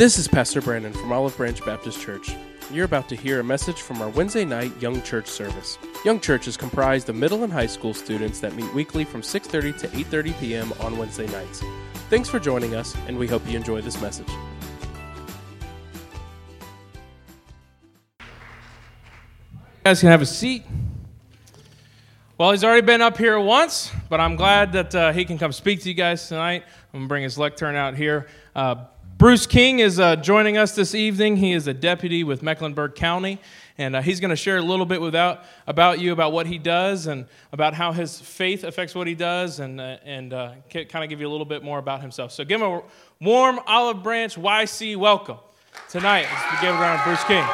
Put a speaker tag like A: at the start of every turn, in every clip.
A: This is Pastor Brandon from Olive Branch Baptist Church. You're about to hear a message from our Wednesday night Young Church service. Young Church is comprised of middle and high school students that meet weekly from 6:30 to 8:30 p.m. on Wednesday nights. Thanks for joining us, and we hope you enjoy this message.
B: You guys can have a seat. Well, he's already been up here once, but I'm glad that uh, he can come speak to you guys tonight. I'm going to bring his lectern out here. Uh, Bruce King is uh, joining us this evening. He is a deputy with Mecklenburg County, and uh, he's going to share a little bit without, about you, about what he does, and about how his faith affects what he does, and, uh, and uh, kind of give you a little bit more about himself. So give him a warm Olive Branch YC welcome tonight. Let's give it around Bruce King.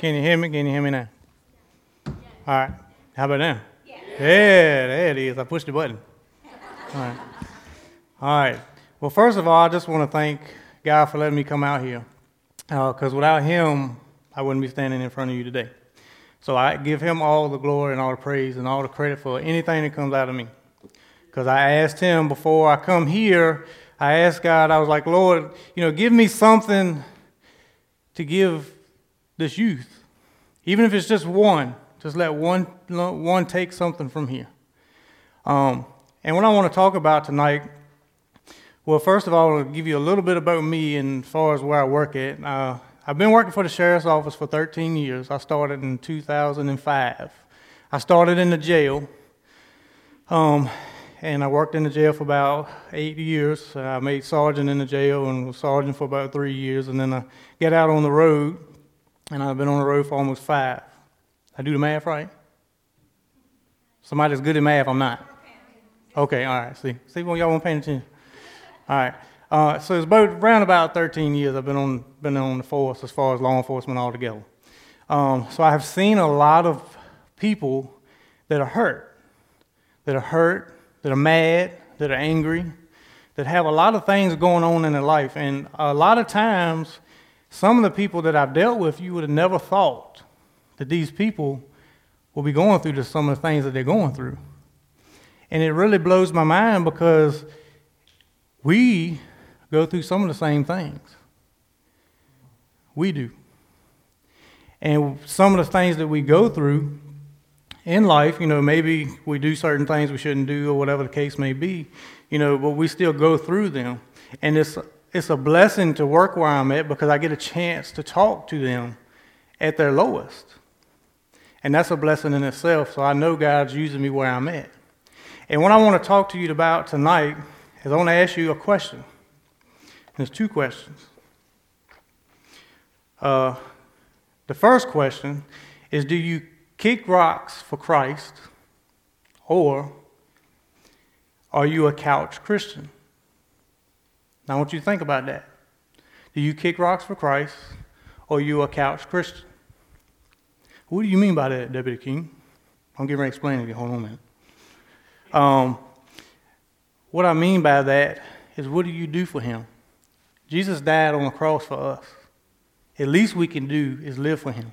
C: Can you hear me? Can you hear me now? All right. How about now? Yeah, there it is. I pushed the button. All right. All right. Well, first of all, I just want to thank God for letting me come out here. Because uh, without Him, I wouldn't be standing in front of you today. So I give Him all the glory and all the praise and all the credit for anything that comes out of me. Because I asked Him before I come here, I asked God, I was like, Lord, you know, give me something to give this youth. Even if it's just one, just let one, one take something from here. Um, and what I want to talk about tonight, well, first of all, I'll give you a little bit about me and as far as where I work at. Uh, I've been working for the sheriff's office for 13 years. I started in 2005. I started in the jail, um, and I worked in the jail for about eight years. I made sergeant in the jail and was sergeant for about three years, and then I got out on the road and I've been on the road for almost five. I do the math right? Somebody's good at math, I'm not. Okay, all right. See, see when y'all weren't paying attention. All right. Uh, so it's about around about 13 years I've been on been on the force as far as law enforcement altogether. Um, so I have seen a lot of people that are hurt, that are hurt, that are mad, that are angry, that have a lot of things going on in their life, and a lot of times some of the people that I've dealt with, you would have never thought that these people will be going through some of the things that they're going through. And it really blows my mind because we go through some of the same things. We do. And some of the things that we go through in life, you know, maybe we do certain things we shouldn't do or whatever the case may be, you know, but we still go through them. And it's it's a blessing to work where I'm at because I get a chance to talk to them at their lowest. And that's a blessing in itself. So I know God's using me where I'm at. And what I want to talk to you about tonight is I want to ask you a question. There's two questions. Uh, the first question is Do you kick rocks for Christ or are you a couch Christian? Now, I want you to think about that. Do you kick rocks for Christ or are you a couch Christian? What do you mean by that, Deputy King? I'm getting ready to explain it. Hold on a minute. Um, what I mean by that is what do you do for him? Jesus died on the cross for us. At least we can do is live for him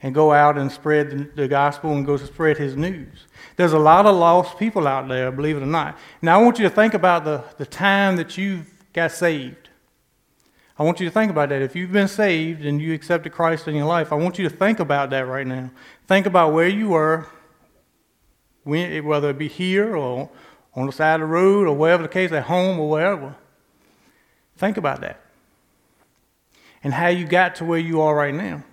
C: and go out and spread the gospel and go to spread his news. There's a lot of lost people out there, believe it or not. Now, I want you to think about the, the time that you got saved. I want you to think about that. If you've been saved and you accepted Christ in your life, I want you to think about that right now. Think about where you were, whether it be here or on the side of the road or wherever the case, at home or wherever. Think about that. And how you got to where you are right now.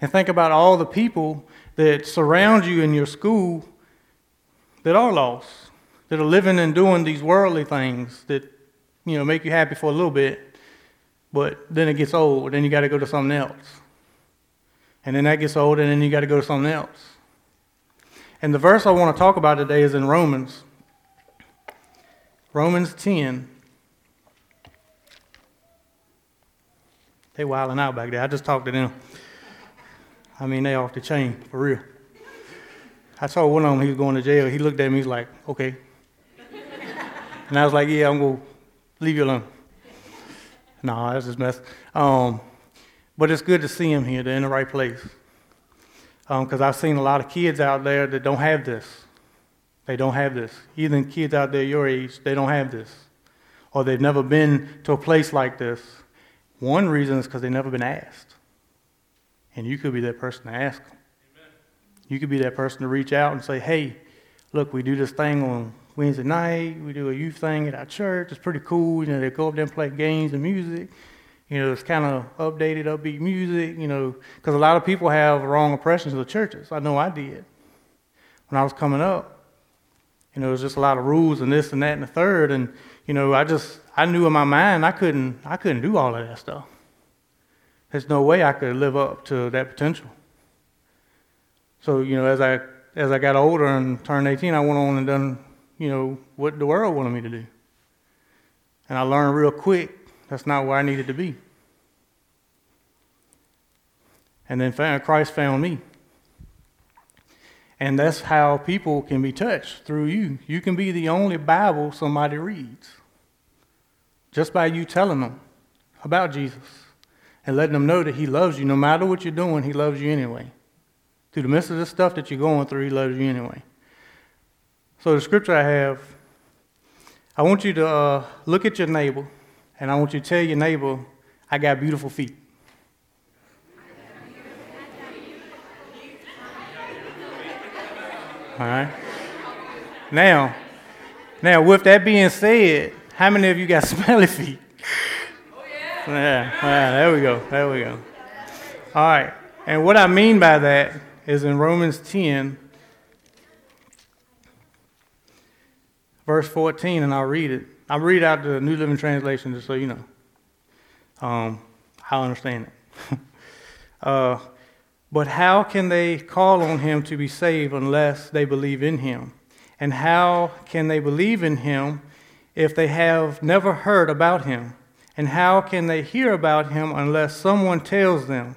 C: And think about all the people that surround you in your school that are lost, that are living and doing these worldly things that, you know, make you happy for a little bit, but then it gets old, and you got to go to something else. And then that gets old, and then you got to go to something else. And the verse I want to talk about today is in Romans. Romans 10. They wilding out back there. I just talked to them. I mean, they off the chain, for real. I saw one of them, he was going to jail. He looked at me, he's like, okay. and I was like, yeah, I'm going to leave you alone. No, that's just mess. Um, but it's good to see them here. They're in the right place. because um, I've seen a lot of kids out there that don't have this. They don't have this. Even kids out there your age, they don't have this. Or they've never been to a place like this. One reason is because they've never been asked. And you could be that person to ask them. Amen. You could be that person to reach out and say, hey, look, we do this thing on Wednesday night. We do a youth thing at our church. It's pretty cool. You know, they go up there and play games and music. You know, it's kind of updated, upbeat music, you know, because a lot of people have wrong impressions of the churches. I know I did. When I was coming up, you know, it was just a lot of rules and this and that and the third. And, you know, I just, I knew in my mind I couldn't, I couldn't do all of that stuff. There's no way I could live up to that potential. So, you know, as I, as I got older and turned 18, I went on and done, you know, what the world wanted me to do. And I learned real quick that's not where I needed to be. And then Christ found me. And that's how people can be touched through you. You can be the only Bible somebody reads just by you telling them about Jesus and letting them know that He loves you. No matter what you're doing, He loves you anyway. Through the midst of the stuff that you're going through, He loves you anyway. So, the scripture I have, I want you to uh, look at your neighbor and I want you to tell your neighbor, I got beautiful feet. All right. Now, now with that being said, how many of you got smelly feet? Oh yeah. Yeah, yeah, there we go. There we go. All right. And what I mean by that is in Romans 10, verse 14, and I'll read it. I'll read out the New Living Translation just so you know. Um, I understand it. uh, but how can they call on him to be saved unless they believe in him? And how can they believe in him if they have never heard about him? And how can they hear about him unless someone tells them?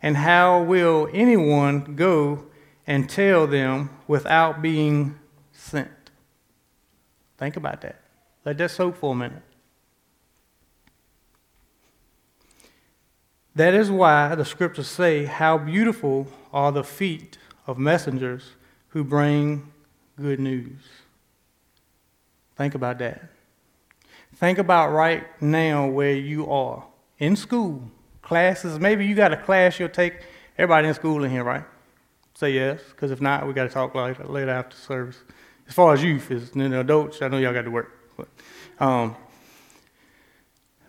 C: And how will anyone go and tell them without being sent? Think about that. Let that soak for a minute. That is why the scriptures say, How beautiful are the feet of messengers who bring good news. Think about that. Think about right now where you are in school, classes. Maybe you got a class you'll take. Everybody in school in here, right? Say yes, because if not, we got to talk later, later after service. As far as youth is, you know, adults, I know y'all got to work. But, um,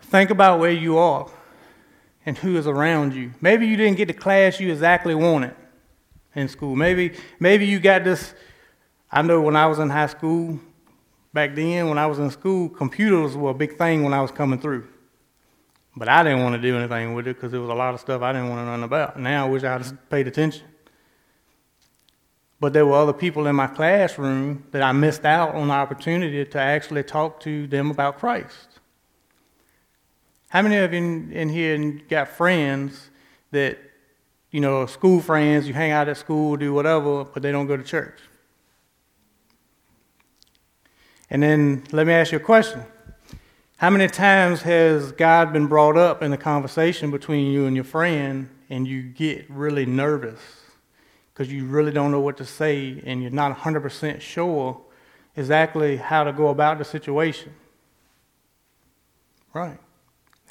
C: think about where you are and who is around you. Maybe you didn't get the class you exactly wanted in school. Maybe, maybe you got this. I know when I was in high school, back then, when I was in school, computers were a big thing when I was coming through. But I didn't want to do anything with it because there was a lot of stuff I didn't want to know about. Now I wish I had paid attention. But there were other people in my classroom that I missed out on the opportunity to actually talk to them about Christ. How many of you in, here got friends that, you know, school friends, you hang out at school, do whatever, but they don't go to church? And then let me ask you a question. How many times has God been brought up in a conversation between you and your friend and you get really nervous because you really don't know what to say and you're not 100% sure exactly how to go about the situation. Right.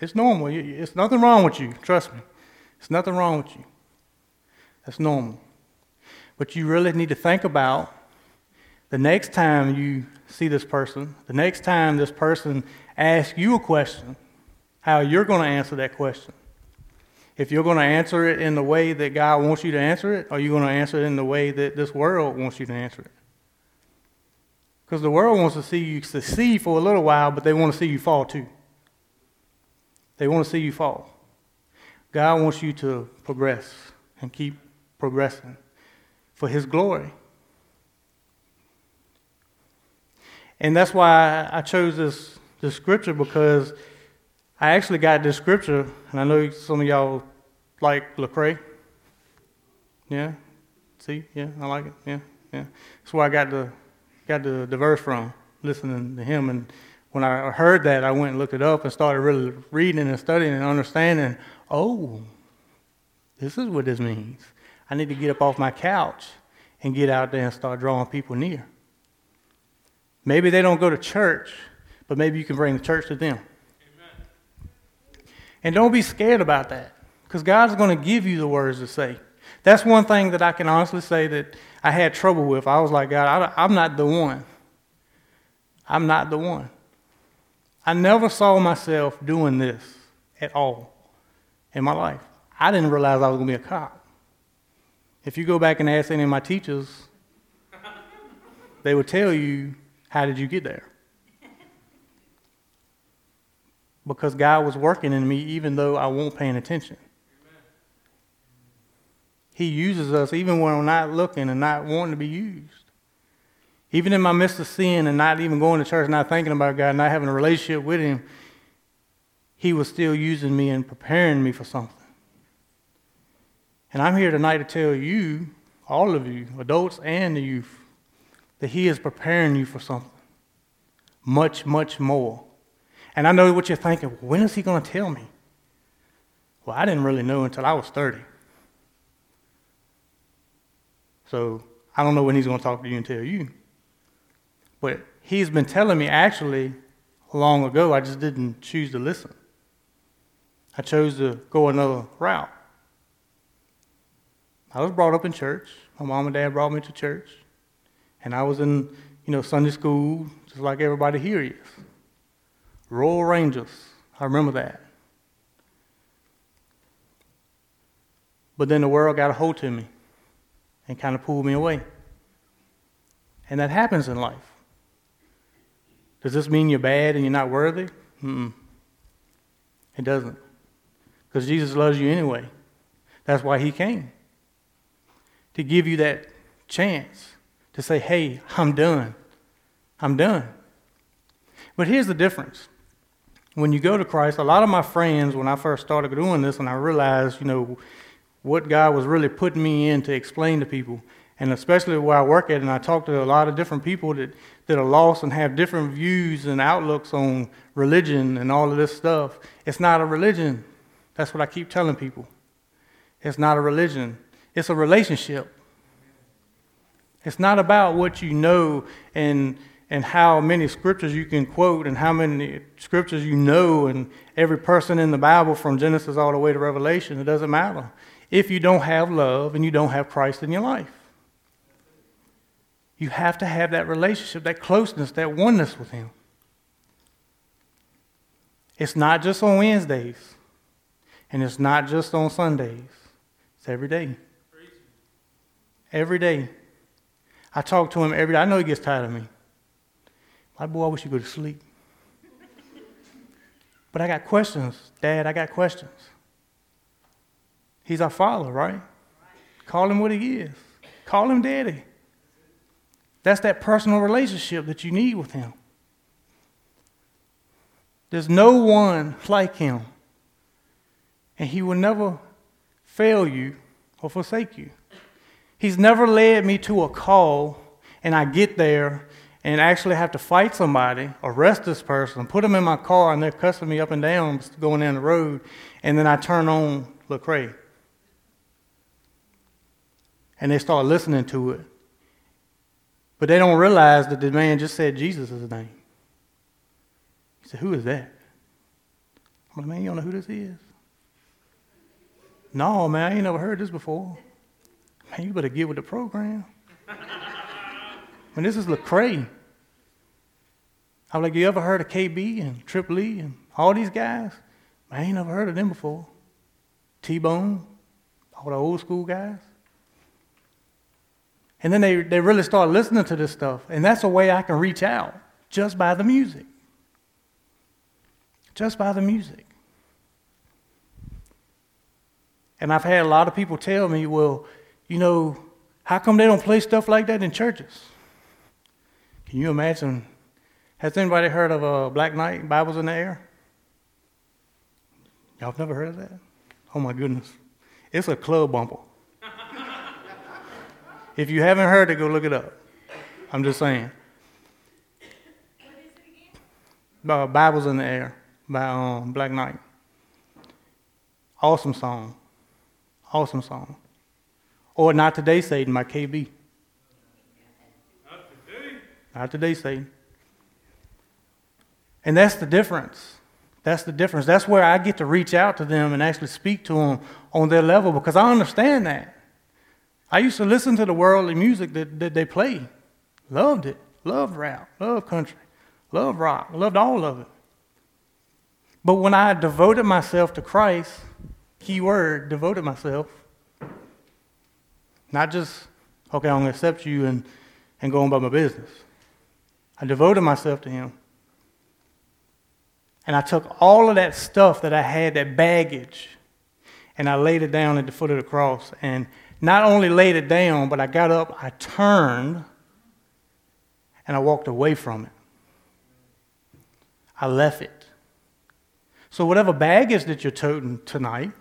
C: It's normal. It's nothing wrong with you. Trust me. It's nothing wrong with you. That's normal. But you really need to think about the next time you see this person, the next time this person asks you a question, how you're going to answer that question. If you're going to answer it in the way that God wants you to answer it, are you're going to answer it in the way that this world wants you to answer it. Because the world wants to see you succeed for a little while, but they want to see you fall too. They want to see you fall. God wants you to progress and keep progressing for His glory. And that's why I chose this, this scripture because I actually got this scripture, and I know some of y'all like Lecrae. Yeah, see, yeah, I like it. Yeah, yeah. That's where I got the got the, the verse from, listening to him. And when I heard that, I went and looked it up and started really reading and studying and understanding. Oh, this is what this means. I need to get up off my couch and get out there and start drawing people near. Maybe they don't go to church, but maybe you can bring the church to them. And don't be scared about that, because God's going to give you the words to say. That's one thing that I can honestly say that I had trouble with. I was like, God, I, I'm not the one. I'm not the one. I never saw myself doing this at all in my life. I didn't realize I was going to be a cop. If you go back and ask any of my teachers, they would tell you, How did you get there? Because God was working in me even though I won't paying attention. He uses us even when we're not looking and not wanting to be used. Even in my midst of sin and not even going to church, not thinking about God, not having a relationship with Him, He was still using me and preparing me for something. And I'm here tonight to tell you, all of you, adults and the youth, that He is preparing you for something much, much more. And I know what you're thinking when is He going to tell me? Well, I didn't really know until I was 30. So I don't know when He's going to talk to you and tell you. But he's been telling me actually long ago, I just didn't choose to listen. I chose to go another route. I was brought up in church. My mom and dad brought me to church. And I was in, you know, Sunday school, just like everybody here is. Royal Rangers. I remember that. But then the world got a hold of me and kind of pulled me away. And that happens in life. Does this mean you're bad and you're not worthy? Mm-mm. It doesn't. Because Jesus loves you anyway. That's why he came. To give you that chance to say, hey, I'm done. I'm done. But here's the difference. When you go to Christ, a lot of my friends, when I first started doing this and I realized, you know, what God was really putting me in to explain to people, and especially where I work at, and I talk to a lot of different people that, that are lost and have different views and outlooks on religion and all of this stuff. It's not a religion. That's what I keep telling people. It's not a religion, it's a relationship. It's not about what you know and, and how many scriptures you can quote and how many scriptures you know, and every person in the Bible from Genesis all the way to Revelation. It doesn't matter if you don't have love and you don't have Christ in your life. You have to have that relationship, that closeness, that oneness with Him. It's not just on Wednesdays, and it's not just on Sundays. It's every day. Every day. I talk to him every day. I know he gets tired of me. My boy, I wish you go to sleep. but I got questions, Dad. I got questions. He's our father, right? Call him what he is. Call him daddy. That's that personal relationship that you need with Him. There's no one like Him. And He will never fail you or forsake you. He's never led me to a call and I get there and actually have to fight somebody, arrest this person, put them in my car, and they're cussing me up and down going down the road, and then I turn on Lecrae. And they start listening to it. But they don't realize that the man just said Jesus' name. He said, Who is that? I'm like, Man, you don't know who this is? No, man, I ain't never heard this before. Man, you better get with the program. and this is Lecrae. I was like, You ever heard of KB and Trip Lee and all these guys? I ain't never heard of them before. T Bone, all the old school guys. And then they, they really start listening to this stuff. And that's a way I can reach out just by the music. Just by the music. And I've had a lot of people tell me, well, you know, how come they don't play stuff like that in churches? Can you imagine? Has anybody heard of a Black Knight, Bibles in the Air? Y'all have never heard of that? Oh my goodness. It's a club bumper. If you haven't heard it, go look it up. I'm just saying. Uh, Bibles in the Air by um, Black Knight. Awesome song. Awesome song. Or not today, Satan, my KB. Not today. Not today, Satan. And that's the difference. That's the difference. That's where I get to reach out to them and actually speak to them on their level because I understand that. I used to listen to the worldly music that, that they play. Loved it. Loved rap. Loved country. Loved rock. Loved all of it. But when I devoted myself to Christ, key word, devoted myself, not just, okay, I'm going to accept you and, and go on about my business. I devoted myself to Him. And I took all of that stuff that I had, that baggage, and I laid it down at the foot of the cross. And not only laid it down, but I got up, I turned, and I walked away from it. I left it. So, whatever baggage that you're toting tonight,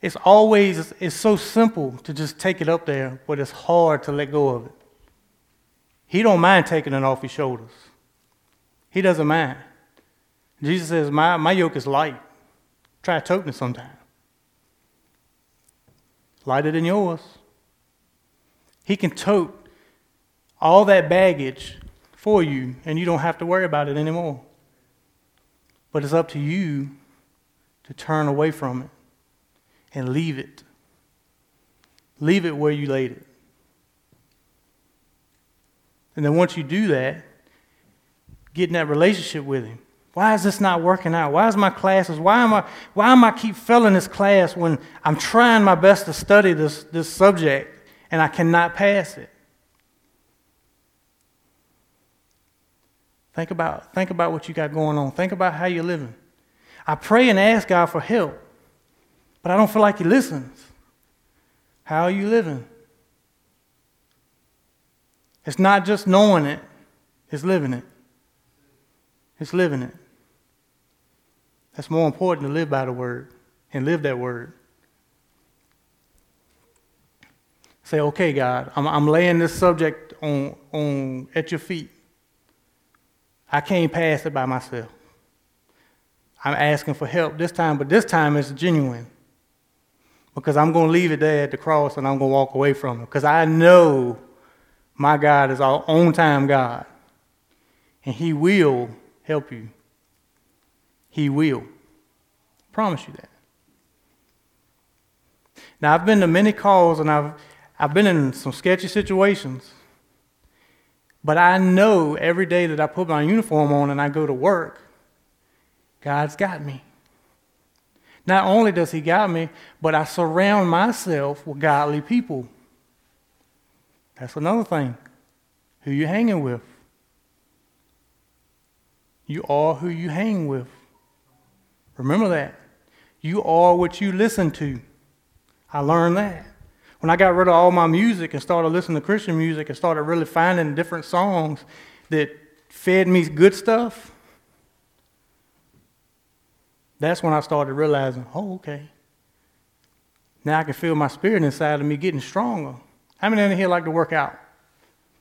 C: it's always, it's so simple to just take it up there, but it's hard to let go of it. He don't mind taking it off his shoulders. He doesn't mind. Jesus says, my, my yoke is light. Try toting it sometime. Lighter than yours. He can tote all that baggage for you, and you don't have to worry about it anymore. But it's up to you to turn away from it and leave it. Leave it where you laid it. And then once you do that, get in that relationship with Him. Why is this not working out? Why is my classes? Why am I? Why am I keep failing this class when I'm trying my best to study this, this subject and I cannot pass it? Think about, think about what you got going on. Think about how you're living. I pray and ask God for help, but I don't feel like He listens. How are you living? It's not just knowing it, it's living it. It's living it. That's more important to live by the word and live that word. Say, okay, God, I'm, I'm laying this subject on, on at your feet. I can't pass it by myself. I'm asking for help this time, but this time it's genuine. Because I'm going to leave it there at the cross and I'm going to walk away from it. Because I know my God is our own time God. And He will help you. He will. I promise you that. Now, I've been to many calls and I've, I've been in some sketchy situations. But I know every day that I put my uniform on and I go to work, God's got me. Not only does He got me, but I surround myself with godly people. That's another thing. Who you hanging with? You are who you hang with. Remember that. You are what you listen to. I learned that. When I got rid of all my music and started listening to Christian music and started really finding different songs that fed me good stuff, that's when I started realizing, oh, okay. Now I can feel my spirit inside of me getting stronger. How many in here like to work out?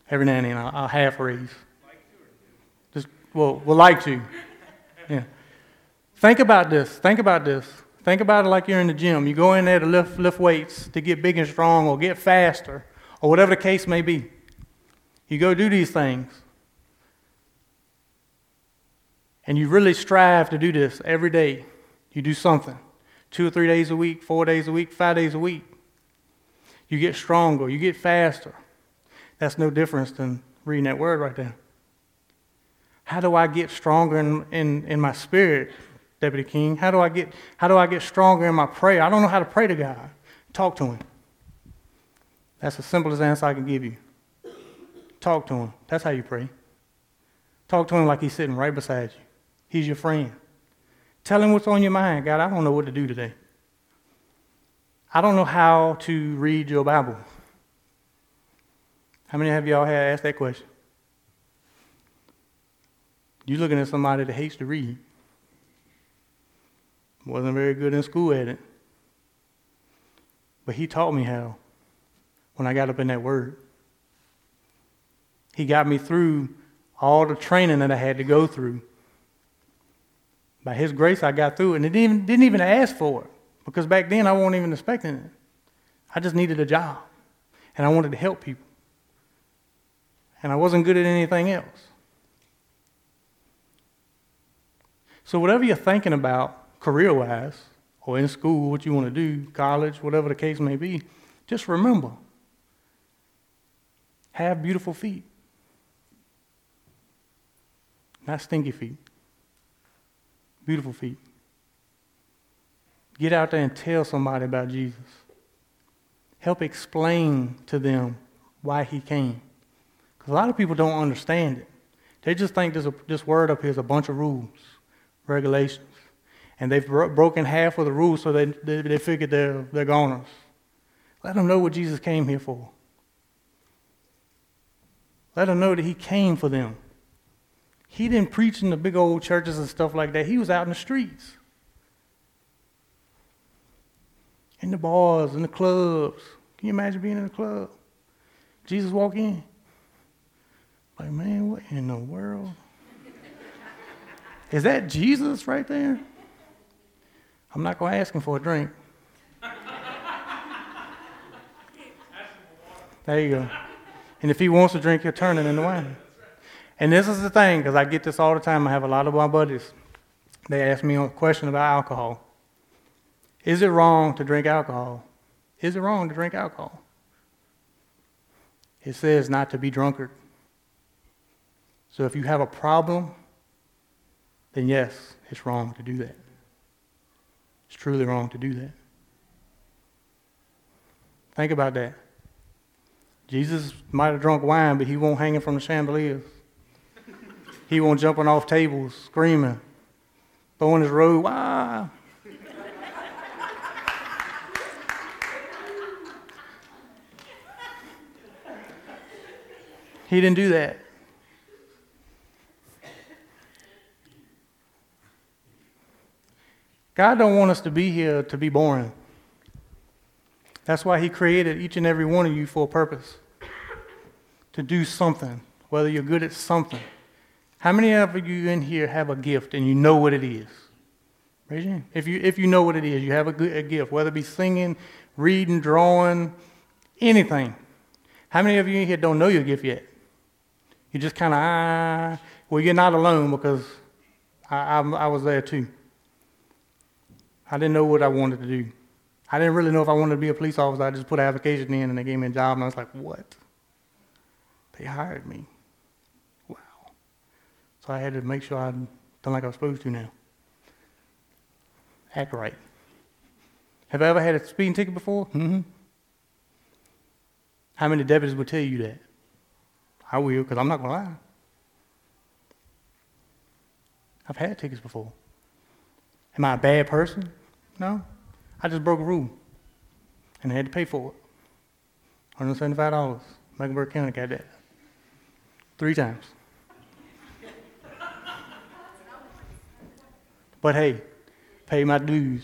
C: Every now and then, I'll, I'll half raise. Well, we'll like to. Yeah. Think about this. Think about this. Think about it like you're in the gym. You go in there to lift, lift weights to get big and strong or get faster or whatever the case may be. You go do these things. And you really strive to do this every day. You do something. Two or three days a week, four days a week, five days a week. You get stronger, you get faster. That's no difference than reading that word right there. How do I get stronger in, in, in my spirit, Deputy King? How do I get how do I get stronger in my prayer? I don't know how to pray to God. Talk to him. That's the simplest answer I can give you. Talk to him. That's how you pray. Talk to him like he's sitting right beside you. He's your friend. Tell him what's on your mind. God, I don't know what to do today. I don't know how to read your Bible. How many of y'all have asked that question? You're looking at somebody that hates to read. Wasn't very good in school at it. But he taught me how when I got up in that word. He got me through all the training that I had to go through. By his grace, I got through it and it didn't even, didn't even ask for it. Because back then I wasn't even expecting it. I just needed a job. And I wanted to help people. And I wasn't good at anything else. So, whatever you're thinking about career wise, or in school, what you want to do, college, whatever the case may be, just remember have beautiful feet, not stinky feet. Beautiful feet. Get out there and tell somebody about Jesus. Help explain to them why he came. Because a lot of people don't understand it. They just think this, this word up here is a bunch of rules, regulations. And they've bro- broken half of the rules so they, they, they figured they're, they're goners. Let them know what Jesus came here for. Let them know that he came for them. He didn't preach in the big old churches and stuff like that. He was out in the streets. In the bars, in the clubs. Can you imagine being in a club? Jesus walk in. Like, man, what in the world? Is that Jesus right there? I'm not going to ask him for a drink. There you go. And if he wants a drink, he'll turn it into wine. And this is the thing, because I get this all the time. I have a lot of my buddies. They ask me a question about alcohol. Is it wrong to drink alcohol? Is it wrong to drink alcohol? It says not to be drunkard. So if you have a problem, then yes, it's wrong to do that. It's truly wrong to do that. Think about that. Jesus might have drunk wine, but he won't hang it from the chandeliers. He won't jumping off tables, screaming, throwing his robe. Ah. he didn't do that. God don't want us to be here to be boring. That's why he created each and every one of you for a purpose. To do something, whether you're good at something. How many of you in here have a gift and you know what it is? Raise your hand. If you, if you know what it is, you have a, good, a gift, whether it be singing, reading, drawing, anything. How many of you in here don't know your gift yet? You just kind of, ah, well, you're not alone because I, I, I was there too. I didn't know what I wanted to do. I didn't really know if I wanted to be a police officer. I just put an application in and they gave me a job, and I was like, what? They hired me. Wow. So I had to make sure I'd done like I was supposed to now. Act right. Have I ever had a speeding ticket before? Mm-hmm. How many deputies would tell you that? I will, because I'm not going to lie. I've had tickets before. Am I a bad person? No. I just broke a rule and I had to pay for it. $175. Mecklenburg County got that. Three times. but hey, pay my dues.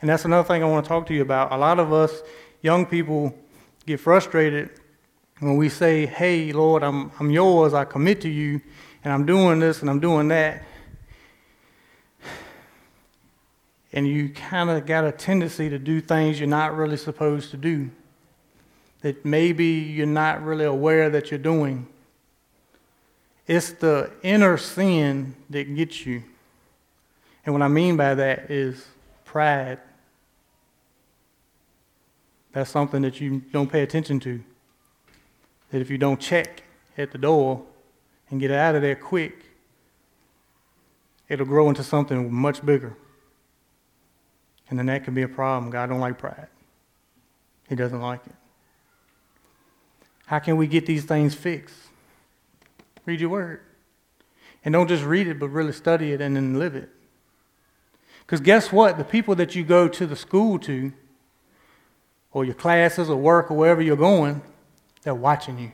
C: And that's another thing I want to talk to you about. A lot of us young people get frustrated when we say, Hey, Lord, I'm, I'm yours, I commit to you, and I'm doing this and I'm doing that. And you kind of got a tendency to do things you're not really supposed to do, that maybe you're not really aware that you're doing. It's the inner sin that gets you. And what I mean by that is pride. That's something that you don't pay attention to. That if you don't check at the door and get out of there quick, it'll grow into something much bigger. And then that can be a problem. God don't like pride. He doesn't like it. How can we get these things fixed? Read your word. And don't just read it, but really study it and then live it. Because guess what? The people that you go to the school to, or your classes or work or wherever you're going, they're watching you.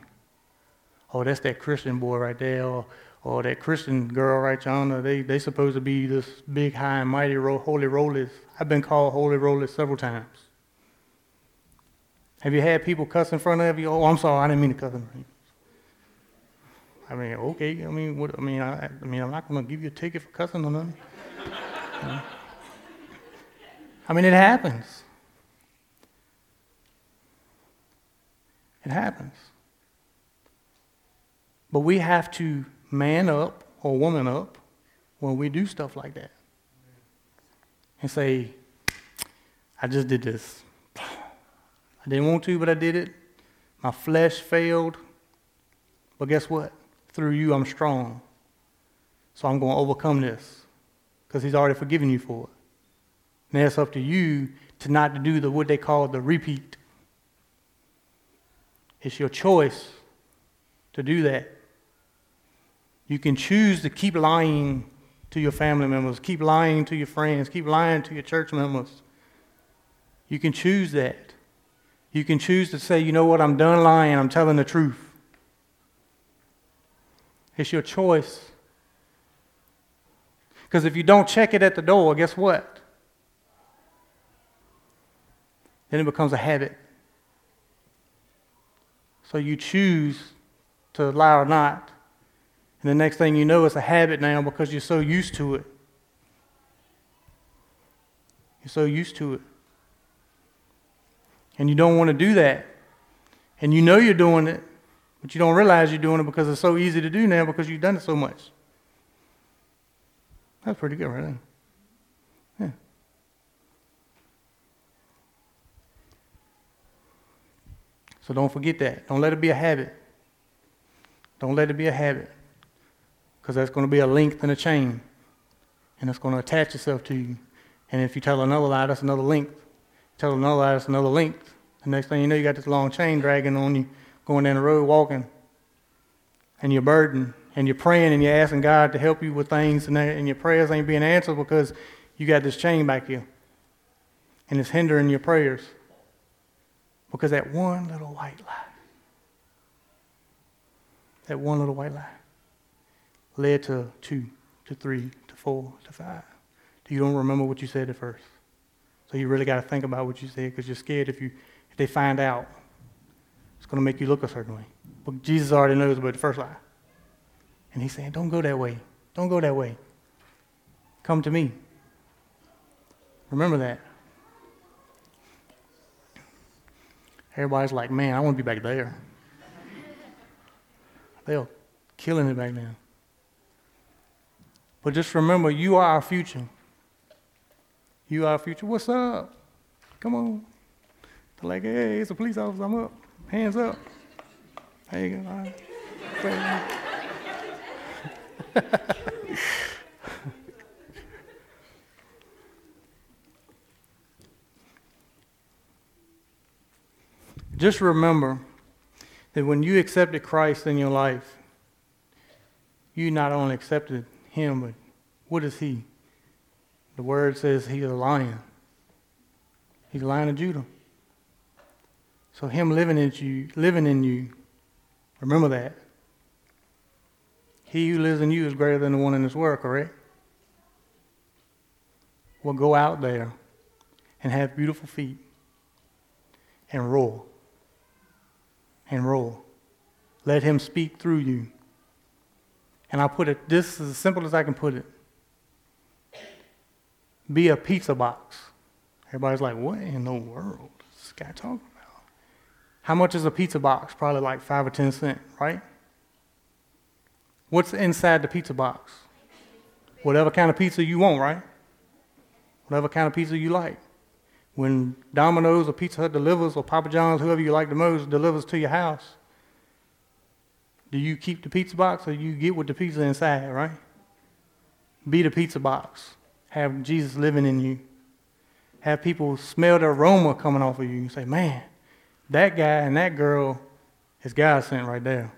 C: Oh, that's that Christian boy right there. Or, or that Christian girl right yonder, they they supposed to be this big, high, and mighty holy rollers. I've been called holy rollers several times. Have you had people cuss in front of you? Oh, I'm sorry, I didn't mean to cuss in front of you. I mean, okay. I mean, what? I mean, I, I mean, I'm not to give you a ticket for cussing or nothing. I mean, it happens. It happens. But we have to man up or woman up when we do stuff like that and say, I just did this. I didn't want to, but I did it. My flesh failed. But guess what? Through you, I'm strong. So I'm going to overcome this because He's already forgiven you for it. Now it's up to you to not to do the what they call the repeat. It's your choice to do that. You can choose to keep lying to your family members, keep lying to your friends, keep lying to your church members. You can choose that. You can choose to say, you know what, I'm done lying, I'm telling the truth. It's your choice. Because if you don't check it at the door, guess what? Then it becomes a habit. So you choose to lie or not. And the next thing you know, it's a habit now because you're so used to it. You're so used to it. And you don't want to do that. And you know you're doing it, but you don't realize you're doing it because it's so easy to do now because you've done it so much. That's pretty good, right? Yeah. So don't forget that. Don't let it be a habit. Don't let it be a habit. Because that's going to be a link in a chain. And it's going to attach itself to you. And if you tell another lie, that's another link. Tell another lie, that's another link. The next thing you know, you got this long chain dragging on you, going down the road, walking. And you're burdened. And you're praying and you're asking God to help you with things. And, and your prayers ain't being answered because you got this chain back here. And it's hindering your prayers. Because that one little white lie, that one little white lie, led to two, to three, to four, to five. You don't remember what you said at first. So you really got to think about what you said because you're scared if, you, if they find out, it's going to make you look a certain way. But Jesus already knows about the first lie. And he's saying, don't go that way. Don't go that way. Come to me. Remember that. Everybody's like, man, I want to be back there. They're killing it back then. But just remember, you are our future. You are our future. What's up? Come on. They're like, hey, it's a police officer. I'm up. Hands up. Hey, you go. Just remember that when you accepted Christ in your life, you not only accepted him, but what is he? The word says he's a lion. He's a lion of Judah. So him living in you, living in you, remember that. He who lives in you is greater than the one in this world, correct? Well, go out there and have beautiful feet and roar. And roar. Let him speak through you. And I'll put it this is as simple as I can put it. Be a pizza box. Everybody's like, what in the world is this guy talking about? How much is a pizza box? Probably like five or ten cent, right? What's inside the pizza box? Whatever kind of pizza you want, right? Whatever kind of pizza you like. When Domino's or Pizza Hut delivers, or Papa John's, whoever you like the most, delivers to your house, do you keep the pizza box or you get with the pizza inside, right? Be the pizza box. Have Jesus living in you. Have people smell the aroma coming off of you. You say, man, that guy and that girl is God sent right there.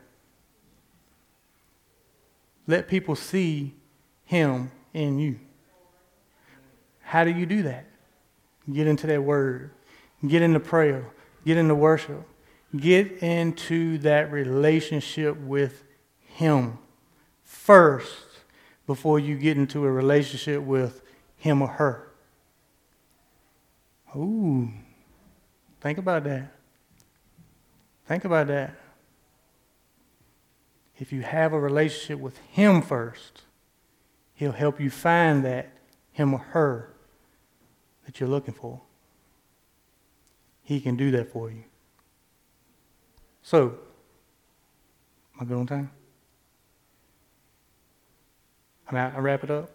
C: Let people see him in you. How do you do that? Get into that word. Get into prayer. Get into worship. Get into that relationship with him first before you get into a relationship with him or her. Ooh, think about that. Think about that. If you have a relationship with him first, he'll help you find that him or her that you're looking for. He can do that for you. So, am I good on time? I mean, I, wrap it up?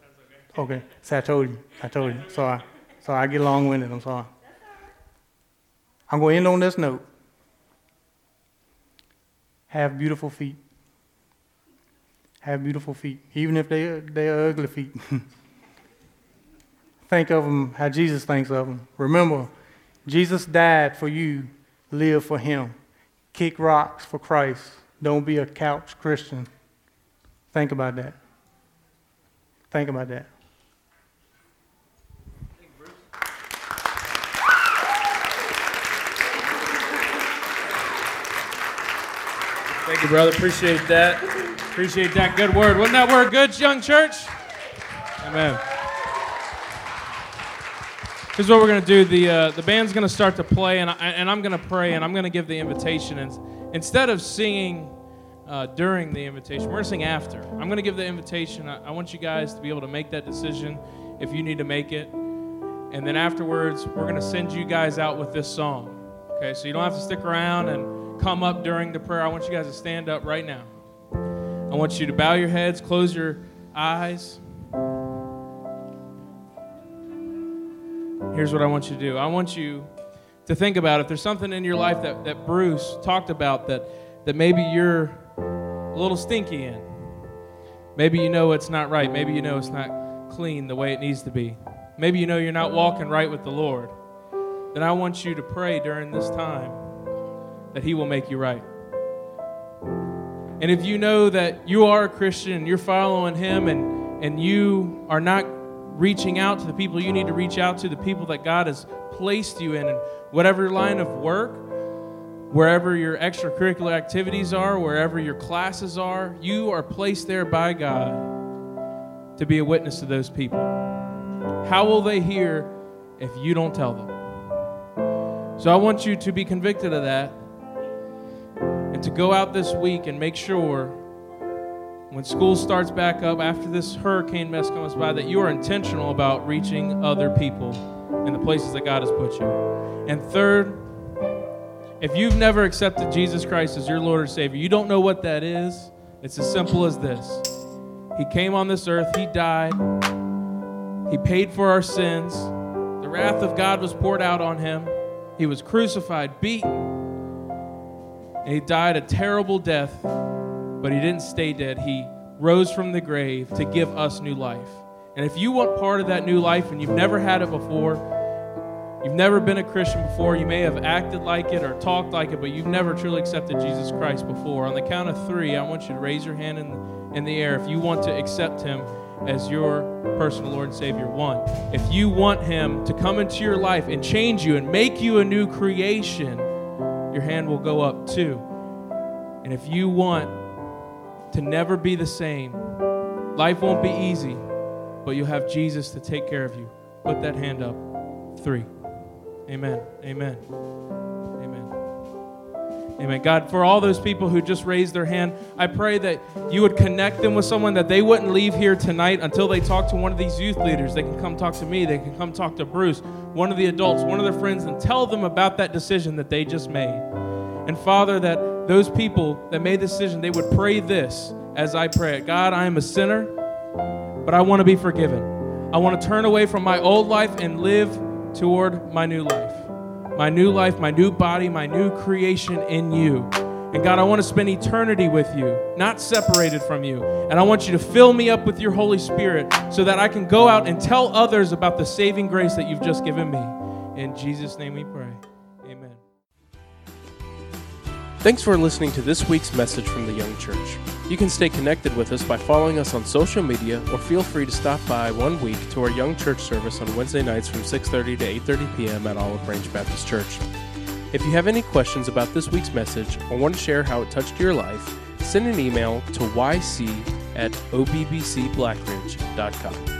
C: Okay. So I told you. I told you. Sorry. Sorry, I get long winded. I'm sorry. I'm going to end on this note. Have beautiful feet. Have beautiful feet, even if they they are ugly feet. Think of them how Jesus thinks of them. Remember, Jesus died for you, live for Him. Kick rocks for Christ. Don't be a couch Christian. Think about that. Think about that.
B: Thank you, brother. Appreciate that. Appreciate that good word. Wasn't that word good, young church? Amen. Here's what we're to do. The, uh, the band's to start to play, and, I, and I'm to pray, and I'm to give the invitation. And instead of singing uh, during the invitation, we're to sing after. I'm to give the invitation. I, I want you guys to be able to make that decision if you need to make it. And then afterwards, we're going to send you guys out with this song. Okay, so you don't have to stick around and come up during the prayer. I want you guys to stand up right now. I want you to bow your heads, close your eyes. Here's what I want you to do I want you to think about if there's something in your life that, that Bruce talked about that, that maybe you're a little stinky in. Maybe you know it's not right. Maybe you know it's not clean the way it needs to be. Maybe you know you're not walking right with the Lord. Then I want you to pray during this time that He will make you right. And if you know that you are a Christian and you're following Him and, and you are not reaching out to the people you need to reach out to, the people that God has placed you in, and whatever line of work, wherever your extracurricular activities are, wherever your classes are, you are placed there by God to be a witness to those people. How will they hear if you don't tell them? So I want you to be convicted of that and to go out this week and make sure when school starts back up after this hurricane mess comes by that you are intentional about reaching other people in the places that God has put you. And third, if you've never accepted Jesus Christ as your Lord or Savior, you don't know what that is. It's as simple as this He came on this earth, He died, He paid for our sins, the wrath of God was poured out on Him, He was crucified, beaten, and He died a terrible death but he didn't stay dead. He rose from the grave to give us new life. And if you want part of that new life and you've never had it before, you've never been a Christian before, you may have acted like it or talked like it, but you've never truly accepted Jesus Christ before. On the count of three, I want you to raise your hand in, in the air if you want to accept him as your personal Lord and Savior. One, if you want him to come into your life and change you and make you a new creation, your hand will go up. Two, and if you want to never be the same. Life won't be easy, but you'll have Jesus to take care of you. Put that hand up. Three. Amen. Amen. Amen. Amen. God, for all those people who just raised their hand, I pray that you would connect them with someone that they wouldn't leave here tonight until they talk to one of these youth leaders. They can come talk to me, they can come talk to Bruce, one of the adults, one of their friends, and tell them about that decision that they just made. And Father, that those people that made the decision, they would pray this as I pray it God, I am a sinner, but I want to be forgiven. I want to turn away from my old life and live toward my new life. My new life, my new body, my new creation in you. And God, I want to spend eternity with you, not separated from you. And I want you to fill me up with your Holy Spirit so that I can go out and tell others about the saving grace that you've just given me. In Jesus' name we pray.
A: Thanks for listening to this week's message from the Young Church. You can stay connected with us by following us on social media or feel free to stop by one week to our Young Church service on Wednesday nights from 6:30 to 8:30 p.m. at Olive Branch Baptist Church. If you have any questions about this week's message or want to share how it touched your life, send an email to yc at obbcblackridge.com.